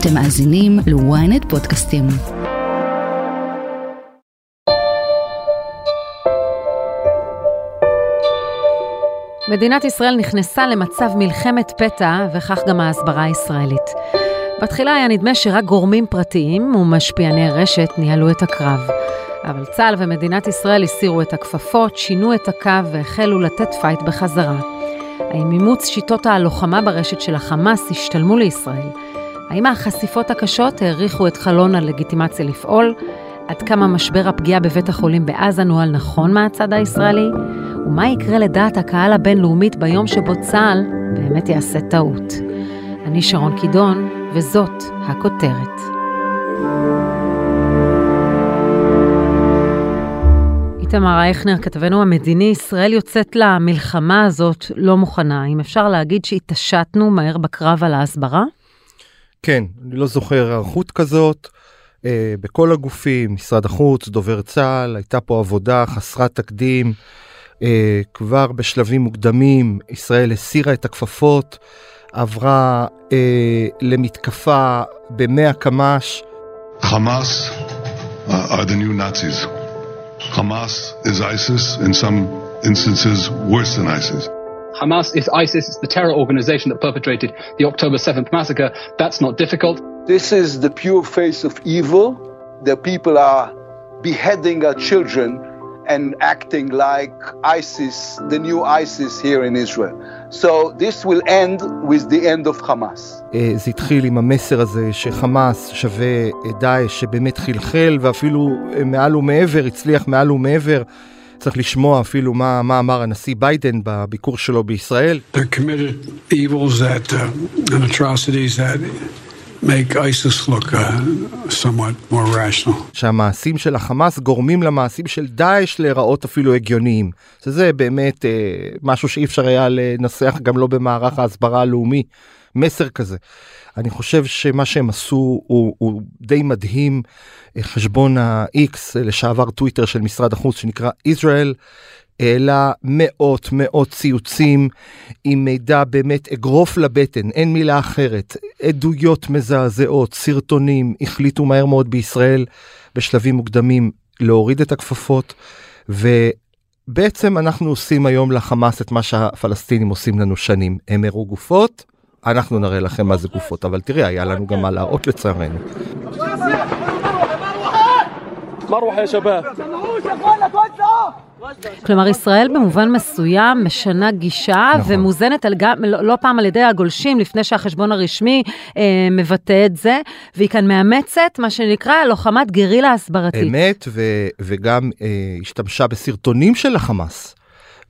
אתם מאזינים ל-ynet פודקאסטים. מדינת ישראל נכנסה למצב מלחמת פתע, וכך גם ההסברה הישראלית. בתחילה היה נדמה שרק גורמים פרטיים ומשפיעני רשת ניהלו את הקרב. אבל צה"ל ומדינת ישראל הסירו את הכפפות, שינו את הקו והחלו לתת fight בחזרה. האם אימוץ שיטות הלוחמה ברשת של החמאס השתלמו לישראל? האם החשיפות הקשות העריכו את חלון הלגיטימציה לפעול? עד כמה משבר הפגיעה בבית החולים בעזה נוהל נכון מהצד הישראלי? ומה יקרה לדעת הקהל הבינלאומית ביום שבו צה"ל באמת יעשה טעות? אני שרון קידון, וזאת הכותרת. איתמר אייכנר, כתבנו המדיני, ישראל יוצאת למלחמה הזאת לא מוכנה. אם אפשר להגיד שהתעשתנו מהר בקרב על ההסברה? כן, אני לא זוכר היערכות כזאת. אה, בכל הגופים, משרד החוץ, דובר צה"ל, הייתה פה עבודה חסרת תקדים. אה, כבר בשלבים מוקדמים ישראל הסירה את הכפפות, עברה אה, למתקפה במאה קמ"ש. חמאס are the new Nazis. Hamas is ISIS, in some instances worse than ISIS. Hamas is ISIS, it's the terror organization that perpetrated the October 7th massacre. That's not difficult. This is the pure face of evil. The people are beheading our children and acting like ISIS, the new ISIS here in Israel. So this will end with the end of Hamas. זה התחיל עם המסר הזה שחמאס שווה דאעש שבאמת חלחל ואפילו מעל ומעבר, הצליח מעל ומעבר. צריך לשמוע אפילו מה, מה אמר הנשיא ביידן בביקור שלו בישראל. They're committed evils that, uh, and atrocities that make ISIS look uh, somewhat more rational. שהמעשים של החמאס גורמים למעשים של דאעש להיראות אפילו הגיוניים. שזה באמת אה, משהו שאי אפשר היה לנסח גם לא במערך ההסברה הלאומי. מסר כזה. אני חושב שמה שהם עשו הוא, הוא די מדהים. חשבון ה-X לשעבר טוויטר של משרד החוץ שנקרא Israel העלה מאות מאות ציוצים עם מידע באמת אגרוף לבטן אין מילה אחרת עדויות מזעזעות סרטונים החליטו מהר מאוד בישראל בשלבים מוקדמים להוריד את הכפפות ובעצם אנחנו עושים היום לחמאס את מה שהפלסטינים עושים לנו שנים הם הראו גופות אנחנו נראה לכם מה זה גופות אבל תראה היה לנו גם מה להראות לצערנו. مروح يا شباب כלומר, ישראל במובן מסוים משנה גישה נכון. ומוזנת על גם, לא, לא פעם על ידי הגולשים, לפני שהחשבון הרשמי אה, מבטא את זה, והיא כאן מאמצת מה שנקרא לוחמת גרילה הסברתית. אמת ו- וגם אה, השתמשה בסרטונים של החמאס.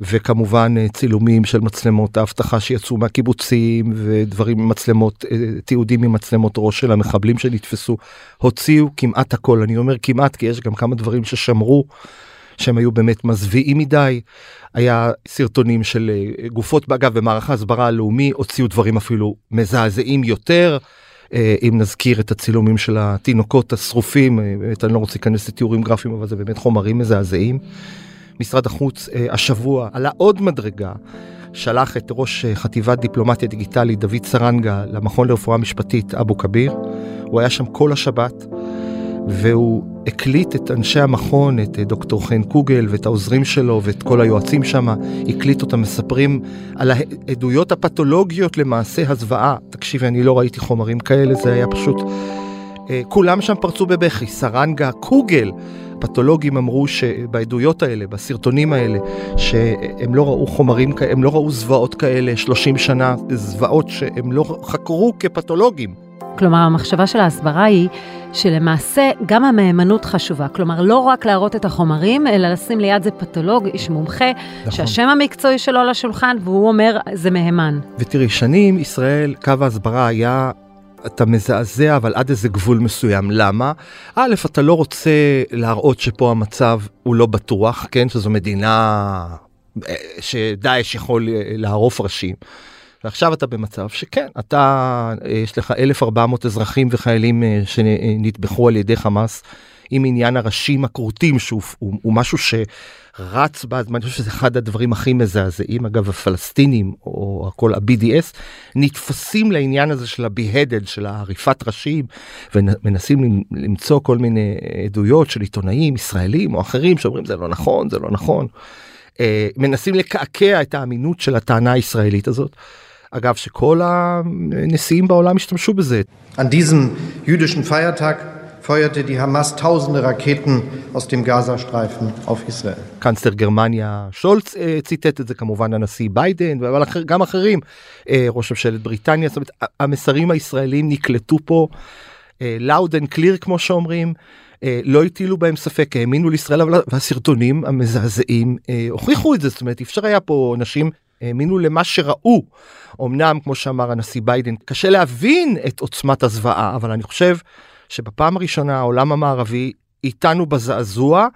וכמובן אה, צילומים של מצלמות האבטחה שיצאו מהקיבוצים ודברים מצלמות אה, תיעודים ממצלמות ראש של המחבלים שנתפסו הוציאו כמעט הכל אני אומר כמעט כי יש גם כמה דברים ששמרו שהם היו באמת מזוויעים מדי היה סרטונים של אה, גופות אגב במערך ההסברה הלאומי הוציאו דברים אפילו מזעזעים יותר. אם נזכיר את הצילומים של התינוקות השרופים אני לא רוצה להיכנס לתיאורים גרפיים אבל זה באמת חומרים מזעזעים. משרד החוץ אה, השבוע עלה עוד מדרגה, שלח את ראש אה, חטיבת דיפלומטיה דיגיטלית דוד סרנגה למכון לרפואה משפטית אבו כביר. הוא היה שם כל השבת והוא הקליט את אנשי המכון, את אה, דוקטור חן קוגל ואת העוזרים שלו ואת כל היועצים שם, הקליט אותם מספרים על העדויות הפתולוגיות למעשה הזוועה. תקשיבי, אני לא ראיתי חומרים כאלה, זה היה פשוט... אה, כולם שם פרצו בבכי, סרנגה, קוגל. פתולוגים אמרו שבעדויות האלה, בסרטונים האלה, שהם לא ראו חומרים הם לא ראו זוועות כאלה 30 שנה, זוועות שהם לא חקרו כפתולוגים. כלומר, המחשבה של ההסברה היא שלמעשה גם המהימנות חשובה. כלומר, לא רק להראות את החומרים, אלא לשים ליד זה פתולוג, איש מומחה, נכון. שהשם המקצועי שלו על השולחן, והוא אומר, זה מהימן. ותראי, שנים ישראל, קו ההסברה היה אתה מזעזע אבל עד איזה גבול מסוים. למה? א' אתה לא רוצה להראות שפה המצב הוא לא בטוח כן? שזו מדינה אה, שדאעש יכול אה, לערוף ראשים. ועכשיו אתה במצב שכן אתה אה, יש לך 1400 אזרחים וחיילים שנטבחו על ידי חמאס. עם עניין הראשים הכרותים שהוא הוא, הוא שרץ בזמן, אני חושב שזה אחד הדברים הכי מזעזעים אגב הפלסטינים או הכל ה-BDS נתפסים לעניין הזה של ה-beheaded של העריפת ראשים ומנסים למצוא כל מיני עדויות של עיתונאים ישראלים או אחרים שאומרים זה לא נכון זה לא נכון. אה, מנסים לקעקע את האמינות של הטענה הישראלית הזאת. אגב שכל הנשיאים בעולם השתמשו בזה. Feuerte die Hamas tausende Raketen aus dem Gazastreifen auf Israel. קנצלר גרמניה שולץ ציטט את זה כמובן הנשיא ביידן אבל גם אחרים אה, ראש ממשלת בריטניה זאת אומרת המסרים הישראלים נקלטו פה loud and clear כמו שאומרים. לא הטילו בהם ספק האמינו לישראל אבל הסרטונים המזעזעים הוכיחו את זה זאת אומרת אפשר היה פה אנשים האמינו למה שראו. אמנם כמו שאמר הנשיא ביידן קשה להבין את עוצמת הזוועה אבל אני חושב שבפעם הראשונה העולם המערבי איתנו בזעזוע.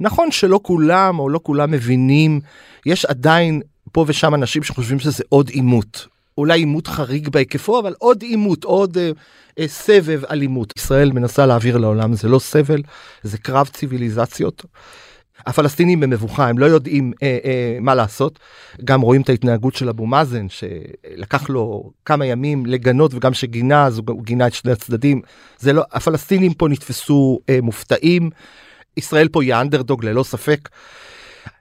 נכון שלא כולם או לא כולם מבינים יש עדיין פה ושם אנשים שחושבים שזה עוד עימות. אולי עימות חריג בהיקפו אבל עוד עימות עוד אה, אה, סבב אלימות. ישראל מנסה להעביר לעולם זה לא סבל זה קרב ציוויליזציות. הפלסטינים במבוכה הם לא יודעים אה, אה, מה לעשות. גם רואים את ההתנהגות של אבו מאזן שלקח לו כמה ימים לגנות וגם שגינה אז הוא גינה את שני הצדדים. זה לא הפלסטינים פה נתפסו אה, מופתעים. ישראל פה היא האנדרדוג ללא ספק.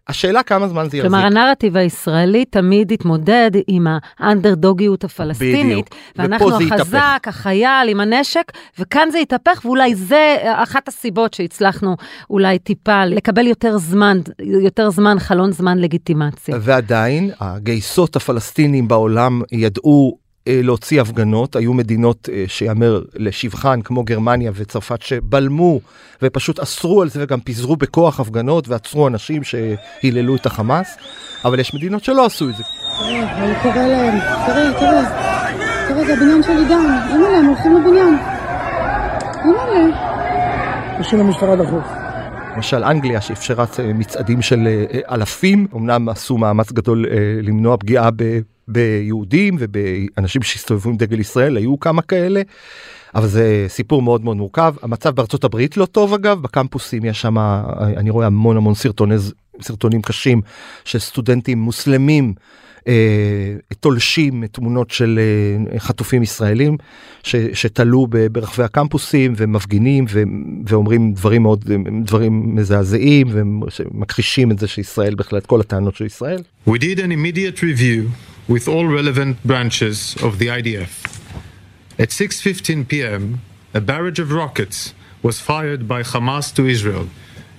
השאלה כמה זמן זה יחזיק. כלומר, הנרטיב הישראלי תמיד התמודד עם האנדרדוגיות הפלסטינית. בדיוק. ואנחנו ופה זה החזק, יתהפך. החייל עם הנשק, וכאן זה התהפך, ואולי זה אחת הסיבות שהצלחנו אולי טיפה לקבל יותר זמן, יותר זמן, חלון זמן לגיטימציה. ועדיין הגייסות הפלסטינים בעולם ידעו להוציא הפגנות היו מדינות אה, שיאמר לשבחן כמו גרמניה וצרפת שבלמו ופשוט אסרו על זה וגם פיזרו בכוח הפגנות ועצרו אנשים שהיללו את החמאס אבל יש מדינות שלא עשו את זה. תראה, הוא קורא להם, תראה, תראה, תראה, זה הבניין שלי גם, אימא'לה, הם הולכים לבניין. אימא'לה. יש למשטרה דחוף. למשל אנגליה שאפשרה אה, מצעדים של אה, אלפים אמנם עשו מאמץ גדול אה, למנוע פגיעה. ביהודים ובאנשים שהסתובבו עם דגל ישראל היו כמה כאלה. אבל זה סיפור מאוד מאוד מורכב המצב בארצות הברית לא טוב אגב בקמפוסים יש שם אני רואה המון המון סרטוני סרטונים קשים של סטודנטים מוסלמים אה, תולשים תמונות של אה, חטופים ישראלים ש, שתלו ברחבי הקמפוסים ומפגינים ו, ואומרים דברים מאוד דברים מזעזעים ומכחישים את זה שישראל בהחלט כל הטענות של ישראל. We did an immediate review with all relevant branches of the IDF. At 6:15 p.m., a barrage of rockets was fired by Hamas to Israel.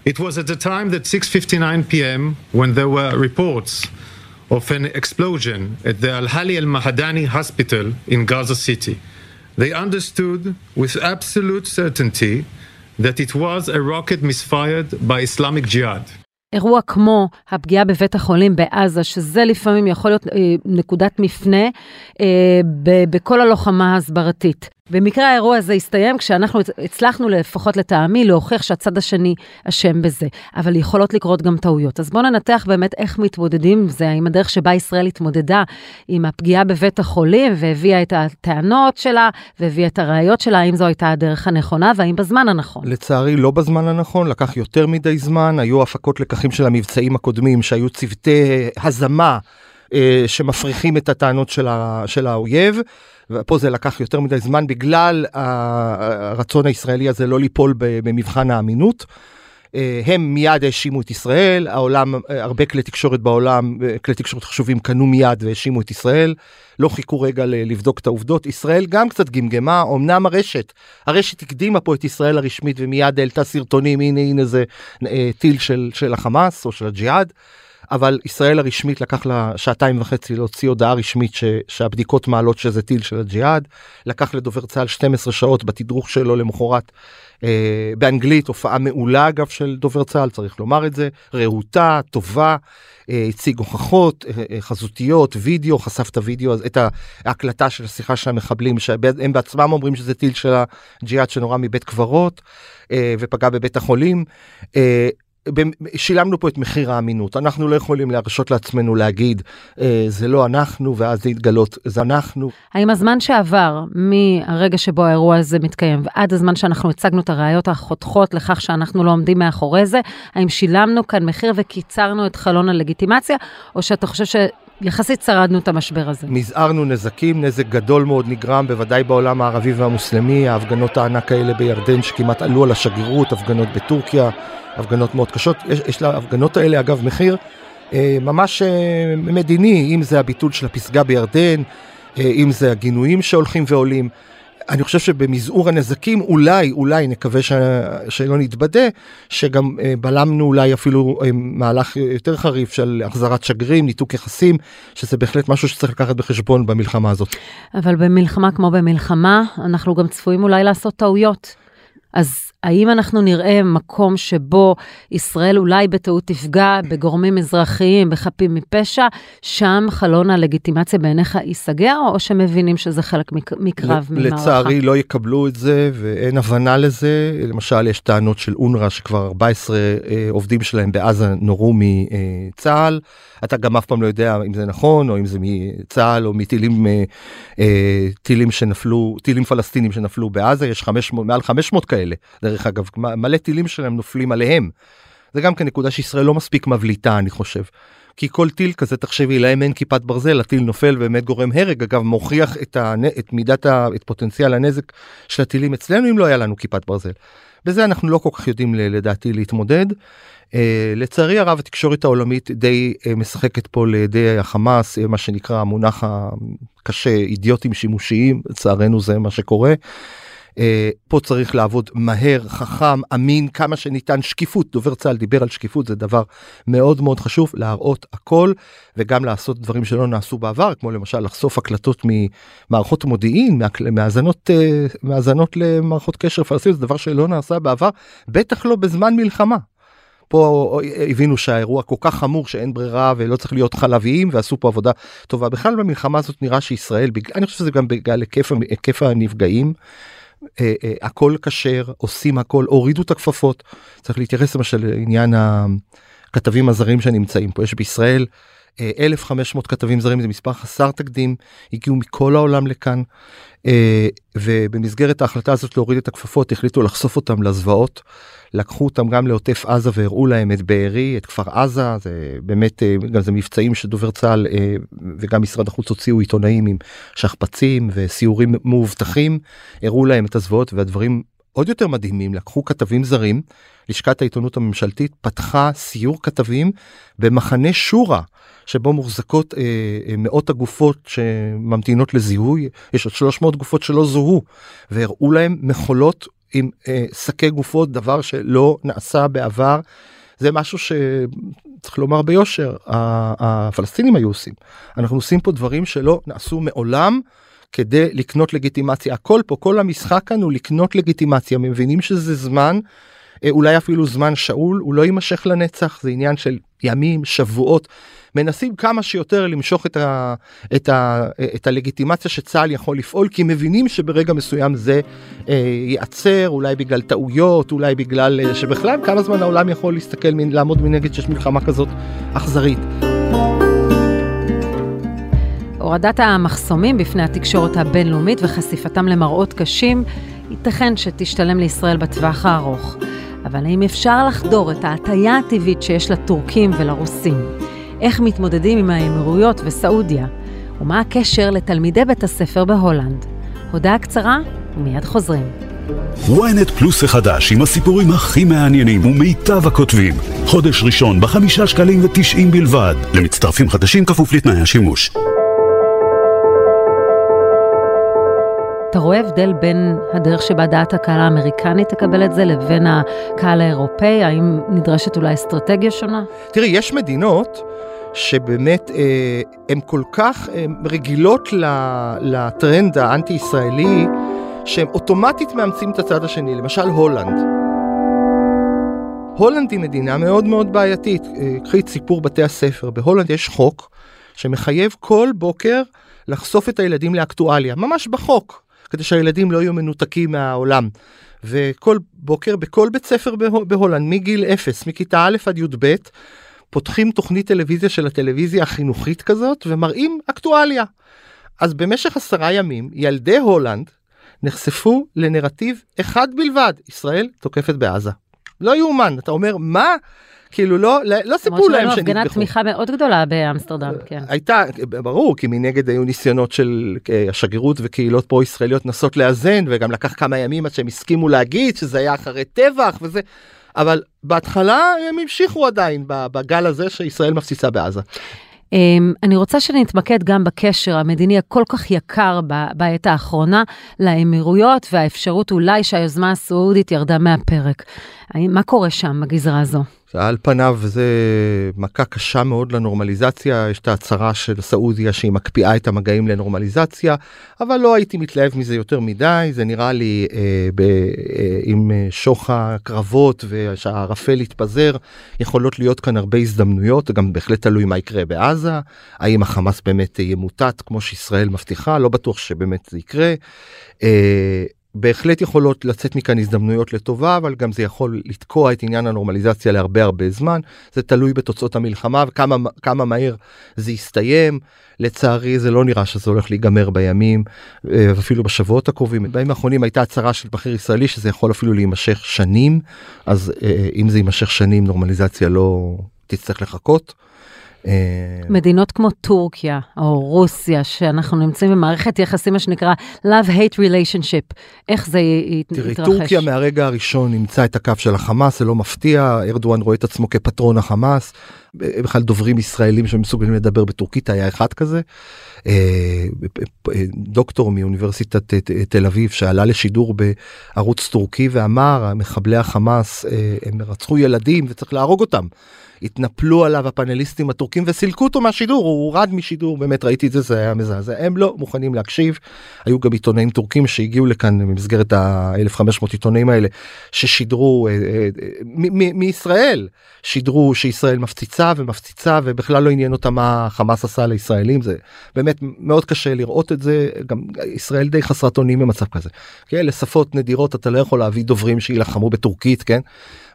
It was at the time that 6:59 p.m. when there were reports of an explosion at the Al Hali Al Mahadani Hospital in Gaza City. They understood with absolute certainty that it was a rocket misfired by Islamic Jihad. אירוע כמו הפגיעה בבית החולים בעזה, שזה לפעמים יכול להיות אה, נקודת מפנה אה, בכל הלוחמה ההסברתית. במקרה האירוע הזה הסתיים כשאנחנו הצלחנו לפחות לטעמי להוכיח שהצד השני אשם בזה, אבל יכולות לקרות גם טעויות. אז בואו ננתח באמת איך מתמודדים עם זה, האם הדרך שבה ישראל התמודדה עם הפגיעה בבית החולים והביאה את הטענות שלה והביאה את הראיות שלה, האם זו הייתה הדרך הנכונה והאם בזמן הנכון. לצערי לא בזמן הנכון, לקח יותר מדי זמן, היו הפקות לקחים של המבצעים הקודמים שהיו צוותי הזמה. אה, שמפריחים את הטענות של, ה, של האויב. ופה זה לקח יותר מדי זמן בגלל הרצון הישראלי הזה לא ליפול במבחן האמינות. אה, הם מיד האשימו את ישראל, העולם, אה, הרבה כלי תקשורת בעולם, כלי תקשורת חשובים קנו מיד והאשימו את ישראל, לא חיכו רגע לבדוק את העובדות, ישראל גם קצת גמגמה, אמנם הרשת, הרשת הקדימה פה את ישראל הרשמית ומיד העלתה סרטונים, הנה הנה זה טיל של, של החמאס או של הג'יהאד. אבל ישראל הרשמית לקח לה שעתיים וחצי להוציא הודעה רשמית ש, שהבדיקות מעלות שזה טיל של הג'יהאד. לקח לדובר צה"ל 12 שעות בתדרוך שלו למחרת אה, באנגלית, הופעה מעולה אגב של דובר צה"ל, צריך לומר את זה, רהוטה, טובה, אה, הציג הוכחות אה, אה, חזותיות, וידאו, חשף את הוידאו, את ההקלטה של השיחה של המחבלים, שהם בעצמם אומרים שזה טיל של הג'יהאד שנורה מבית קברות אה, ופגע בבית החולים. אה, שילמנו פה את מחיר האמינות אנחנו לא יכולים להרשות לעצמנו להגיד אה, זה לא אנחנו ואז להתגלות זה אנחנו. האם הזמן שעבר מהרגע שבו האירוע הזה מתקיים ועד הזמן שאנחנו הצגנו את הראיות החותכות לכך שאנחנו לא עומדים מאחורי זה האם שילמנו כאן מחיר וקיצרנו את חלון הלגיטימציה או שאתה חושב ש... יחסית שרדנו את המשבר הזה. מזערנו נזקים, נזק גדול מאוד נגרם, בוודאי בעולם הערבי והמוסלמי, ההפגנות הענק האלה בירדן שכמעט עלו על השגרירות, הפגנות בטורקיה, הפגנות מאוד קשות. יש, יש להפגנות האלה אגב מחיר אה, ממש אה, מדיני, אם זה הביטול של הפסגה בירדן, אה, אם זה הגינויים שהולכים ועולים. אני חושב שבמזעור הנזקים אולי, אולי, נקווה ש... שלא נתבדה, שגם אה, בלמנו אולי אפילו אה, מהלך יותר חריף של החזרת שגרים, ניתוק יחסים, שזה בהחלט משהו שצריך לקחת בחשבון במלחמה הזאת. אבל במלחמה כמו במלחמה, אנחנו גם צפויים אולי לעשות טעויות. אז האם אנחנו נראה מקום שבו ישראל אולי בטעות תפגע בגורמים אזרחיים, בחפים מפשע, שם חלון הלגיטימציה בעיניך ייסגר, או שמבינים שזה חלק מקרב ממערכה? לצערי לא יקבלו את זה ואין הבנה לזה. למשל, יש טענות של אונר"א שכבר 14 אה, עובדים שלהם בעזה נורו מצה"ל. אתה גם אף פעם לא יודע אם זה נכון, או אם זה מצה"ל, או מטילים אה, אה, טילים שנפלו, טילים פלסטינים שנפלו בעזה, יש 500, מעל 500 כאלה. דרך אגב, מלא טילים שלהם נופלים עליהם. זה גם כן נקודה שישראל לא מספיק מבליטה, אני חושב. כי כל טיל כזה, תחשבי, להם אין כיפת ברזל, הטיל נופל ובאמת גורם הרג, אגב, מוכיח את, הנ... את מידת, ה... את פוטנציאל הנזק של הטילים אצלנו, אם לא היה לנו כיפת ברזל. בזה אנחנו לא כל כך יודעים לדעתי להתמודד. Uh, לצערי הרב התקשורת העולמית די uh, משחקת פה לידי החמאס, uh, מה שנקרא המונח הקשה, אידיוטים שימושיים, לצערנו זה מה שקורה. אה, פה צריך לעבוד מהר, חכם, אמין, כמה שניתן, שקיפות. דובר צה"ל דיבר על שקיפות, זה דבר מאוד מאוד חשוב, להראות הכל, וגם לעשות דברים שלא נעשו בעבר, כמו למשל לחשוף הקלטות ממערכות מודיעין, מהאזנות, אה, מהאזנות למערכות קשר פלסטיניות, זה דבר שלא נעשה בעבר, בטח לא בזמן מלחמה. פה הבינו שהאירוע כל כך חמור שאין ברירה ולא צריך להיות חלביים ועשו פה עבודה טובה בכלל במלחמה הזאת נראה שישראל אני חושב שזה גם בגלל היקף הנפגעים אה, אה, הכל כשר עושים הכל הורידו את הכפפות. צריך להתייחס למשל לעניין הכתבים הזרים שנמצאים פה. יש בישראל 1,500 אה, כתבים זרים זה מספר חסר תקדים הגיעו מכל העולם לכאן ובמסגרת ההחלטה הזאת להוריד את הכפפות החליטו לחשוף אותם לזוועות. לקחו אותם גם לעוטף עזה והראו להם את בארי את כפר עזה זה באמת גם זה מבצעים שדובר צה"ל וגם משרד החוץ הוציאו עיתונאים עם שכפ"צים וסיורים מאובטחים הראו להם את הזוועות והדברים עוד יותר מדהימים לקחו כתבים זרים לשכת העיתונות הממשלתית פתחה סיור כתבים במחנה שורה שבו מוחזקות אה, אה, מאות הגופות שממתינות לזיהוי. יש עוד 300 גופות שלא זוהו והראו להם מכולות עם אה, שקי גופות דבר שלא נעשה בעבר. זה משהו שצריך לומר ביושר הפלסטינים היו עושים. אנחנו עושים פה דברים שלא נעשו מעולם כדי לקנות לגיטימציה. הכל פה כל המשחק כאן הוא לקנות לגיטימציה. מבינים שזה זמן אה, אולי אפילו זמן שאול הוא לא יימשך לנצח. זה עניין של ימים שבועות מנסים כמה שיותר למשוך את, ה, את, ה, את הלגיטימציה שצה"ל יכול לפעול כי מבינים שברגע מסוים זה אה, ייעצר אולי בגלל טעויות אולי בגלל אה, שבכלל כמה זמן העולם יכול להסתכל לעמוד מנגד שיש מלחמה כזאת אכזרית. הורדת המחסומים בפני התקשורת הבינלאומית וחשיפתם למראות קשים ייתכן שתשתלם לישראל בטווח הארוך. אבל האם אפשר לחדור את ההטייה הטבעית שיש לטורקים ולרוסים? איך מתמודדים עם האמירויות וסעודיה? ומה הקשר לתלמידי בית הספר בהולנד? הודעה קצרה ומיד חוזרים. ynet פלוס החדש עם הסיפורים הכי מעניינים ומיטב הכותבים. חודש ראשון בחמישה שקלים ותשעים בלבד. למצטרפים חדשים כפוף לתנאי השימוש. אתה רואה הבדל בין הדרך שבה דעת הקהל האמריקנית תקבל את זה לבין הקהל האירופאי? האם נדרשת אולי אסטרטגיה שונה? תראי, יש מדינות שבאמת אה, הן כל כך אה, רגילות לטרנד האנטי-ישראלי, שהם אוטומטית מאמצים את הצד השני, למשל הולנד. הולנד היא מדינה מאוד מאוד בעייתית. אה, קחי את סיפור בתי הספר. בהולנד יש חוק שמחייב כל בוקר לחשוף את הילדים לאקטואליה, ממש בחוק. כדי שהילדים לא יהיו מנותקים מהעולם. וכל בוקר בכל בית ספר בה- בהולנד מגיל אפס מכיתה א' עד י"ב פותחים תוכנית טלוויזיה של הטלוויזיה החינוכית כזאת ומראים אקטואליה. אז במשך עשרה ימים ילדי הולנד נחשפו לנרטיב אחד בלבד ישראל תוקפת בעזה. לא יאומן אתה אומר מה כאילו לא לא, לא סיפרו להם שהיינו הפגנת שנטבחו. תמיכה מאוד גדולה באמסטרדם, כן. הייתה ברור כי מנגד היו ניסיונות של אה, השגרירות וקהילות פרו ישראליות לנסות לאזן וגם לקח כמה ימים עד שהם הסכימו להגיד שזה היה אחרי טבח וזה אבל בהתחלה הם המשיכו עדיין בגל הזה שישראל מפציצה בעזה. אמ, אני רוצה שנתמקד גם בקשר המדיני הכל כך יקר בעת האחרונה לאמירויות והאפשרות אולי שהיוזמה הסעודית ירדה מהפרק. מה קורה שם בגזרה הזו? על פניו זה מכה קשה מאוד לנורמליזציה. יש את ההצהרה של סעודיה שהיא מקפיאה את המגעים לנורמליזציה אבל לא הייתי מתלהב מזה יותר מדי. זה נראה לי אה, ב, אה, עם אה, שוך הקרבות ושהערפל יתפזר יכולות להיות כאן הרבה הזדמנויות. גם בהחלט תלוי מה יקרה בעזה. האם החמאס באמת ימוטט כמו שישראל מבטיחה? לא בטוח שבאמת זה יקרה. אה, בהחלט יכולות לצאת מכאן הזדמנויות לטובה אבל גם זה יכול לתקוע את עניין הנורמליזציה להרבה הרבה זמן. זה תלוי בתוצאות המלחמה וכמה כמה מהר זה יסתיים. לצערי זה לא נראה שזה הולך להיגמר בימים אה, אפילו בשבועות הקרובים. בימים האחרונים הייתה הצהרה של בכיר ישראלי שזה יכול אפילו להימשך שנים. אז אה, אם זה יימשך שנים נורמליזציה לא תצטרך לחכות. אה, מדינות כמו טורקיה או רוסיה, שאנחנו נמצאים במערכת יחסים, מה שנקרא Love-Hate Relationship, איך זה תראי, יתרחש? טורקיה מהרגע הראשון נמצא את הקו של החמאס, זה לא מפתיע, ארדואן רואה את עצמו כפטרון החמאס, בכלל דוברים ישראלים שמסוגלים לדבר בטורקית, היה אחד כזה. אה, דוקטור מאוניברסיטת תל אביב שעלה לשידור בערוץ טורקי ואמר, מחבלי החמאס, אה, הם רצחו ילדים וצריך להרוג אותם. התנפלו עליו הפאנליסטים הטורקים וסילקו אותו מהשידור הוא הורד משידור באמת ראיתי את זה זה היה מזעזע הם לא מוכנים להקשיב היו גם עיתונאים טורקים שהגיעו לכאן במסגרת ה-1500 עיתונאים האלה ששידרו אה, אה, מ- מישראל שידרו שישראל מפציצה ומפציצה ובכלל לא עניין אותם מה חמאס עשה לישראלים זה באמת מאוד קשה לראות את זה גם ישראל די חסרת אונים במצב כזה. כן, לשפות נדירות אתה לא יכול להביא דוברים שיילחמו בטורקית כן.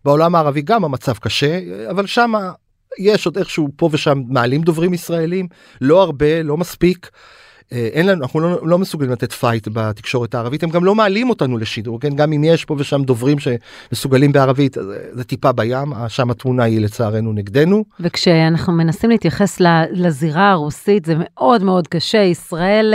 בעולם הערבי גם המצב קשה אבל שם יש עוד איכשהו פה ושם מעלים דוברים ישראלים לא הרבה לא מספיק. אה, אין לנו אנחנו לא, לא מסוגלים לתת fight בתקשורת הערבית הם גם לא מעלים אותנו לשידור כן גם אם יש פה ושם דוברים שמסוגלים בערבית אה, זה טיפה בים אה, שם התמונה היא לצערנו נגדנו. וכשאנחנו מנסים להתייחס לזירה הרוסית, זה מאוד מאוד קשה. ישראל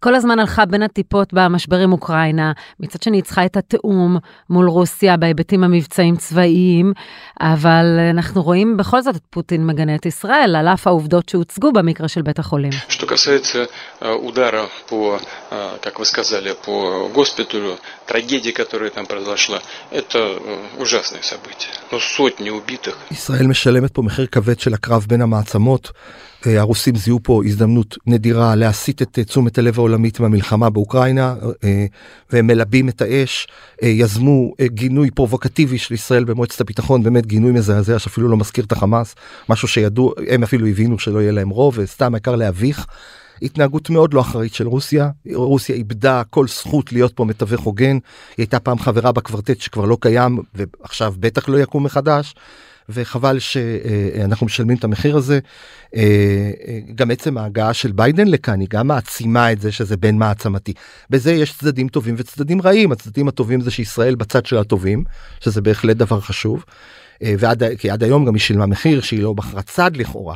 כל הזמן הלכה בין הטיפות במשבר עם אוקראינה, מצד שני היא צריכה את התיאום מול רוסיה בהיבטים המבצעיים צבאיים, אבל אנחנו רואים בכל זאת את פוטין מגנה את ישראל, על אף העובדות שהוצגו במקרה של בית החולים. Что касается э, удара по, э, как вы сказали, по госпиталю, трагедия, которая там произошла, это э, ужасное событие. Ну, сотни убитых. ישראל משלמת פה מחיר כבד של הקרב בין המעצמות. אה, הרוסים זיהו פה הזדמנות נדירה להסיט את אה, תשומת הלב העולמית מהמלחמה באוקראינה אה, והם מלבים את האש, יזמו גינוי פרובוקטיבי של ישראל במועצת הביטחון, באמת גינוי מזעזע שאפילו לא מזכיר את החמאס, משהו שידעו, הם אפילו הבינו שלא יהיה להם רוב וסתם העיקר להביך. התנהגות מאוד לא אחראית של רוסיה, רוסיה איבדה כל זכות להיות פה מתווך הוגן, היא הייתה פעם חברה בקוורטט שכבר לא קיים ועכשיו בטח לא יקום מחדש. וחבל שאנחנו משלמים את המחיר הזה. אה, אה, גם עצם ההגעה של ביידן לכאן היא גם מעצימה את זה שזה בין מעצמתי. בזה יש צדדים טובים וצדדים רעים הצדדים הטובים זה שישראל בצד של הטובים שזה בהחלט דבר חשוב. אה, ועד כי עד היום גם היא שילמה מחיר שהיא לא בחרה צד לכאורה.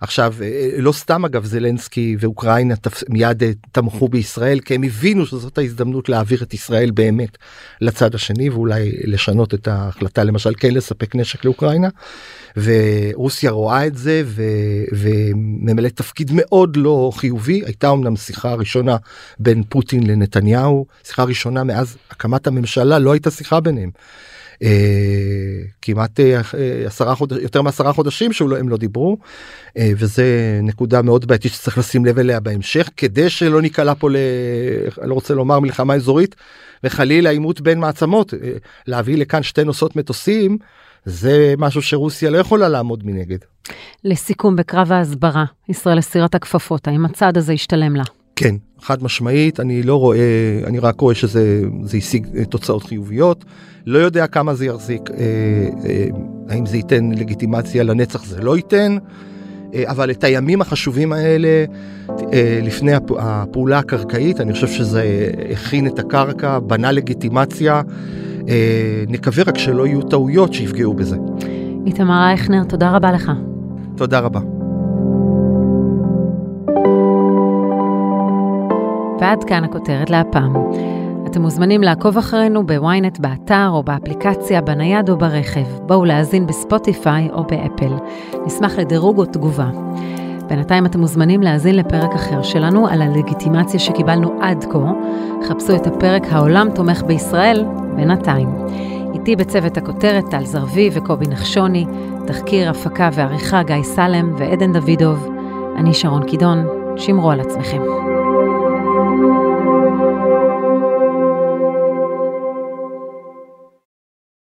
עכשיו אה, לא סתם אגב זלנסקי ואוקראינה תפ- מיד אה, תמכו בישראל כי הם הבינו שזאת ההזדמנות להעביר את ישראל באמת לצד השני ואולי לשנות את ההחלטה למשל כן לספק נשק לאוקראינה. ורוסיה רואה את זה ו- וממלאת תפקיד מאוד לא חיובי הייתה אמנם שיחה ראשונה בין פוטין לנתניהו שיחה ראשונה מאז הקמת הממשלה לא הייתה שיחה ביניהם. אה, כמעט אה, עשרה חודשים יותר מעשרה חודשים שהם לא דיברו אה, וזה נקודה מאוד בעייתית שצריך לשים לב אליה בהמשך כדי שלא ניקלע פה ל... אני לא רוצה לומר מלחמה אזורית וחלילה עימות בין מעצמות אה, להביא לכאן שתי נוסעות מטוסים זה משהו שרוסיה לא יכולה לעמוד מנגד. לסיכום, בקרב ההסברה, ישראל הסירה את הכפפות, האם הצעד הזה ישתלם לה? כן חד משמעית, אני לא רואה, אני רק רואה שזה השיג תוצאות חיוביות. לא יודע כמה זה יחזיק, אה, אה, האם זה ייתן לגיטימציה לנצח, זה לא ייתן. אה, אבל את הימים החשובים האלה, אה, לפני הפעולה הקרקעית, אני חושב שזה הכין את הקרקע, בנה לגיטימציה. אה, נקווה רק שלא יהיו טעויות שיפגעו בזה. איתמר אייכנר, תודה רבה לך. תודה רבה. ועד כאן הכותרת להפעם. אתם מוזמנים לעקוב אחרינו בוויינט באתר או באפליקציה, בנייד או ברכב. בואו להאזין בספוטיפיי או באפל. נשמח לדירוג או תגובה. בינתיים אתם מוזמנים להאזין לפרק אחר שלנו על הלגיטימציה שקיבלנו עד כה. חפשו את הפרק "העולם תומך בישראל" בינתיים. איתי בצוות הכותרת טל זרבי וקובי נחשוני, תחקיר, הפקה ועריכה גיא סלם ועדן דוידוב. אני שרון קידון, שמרו על עצמכם.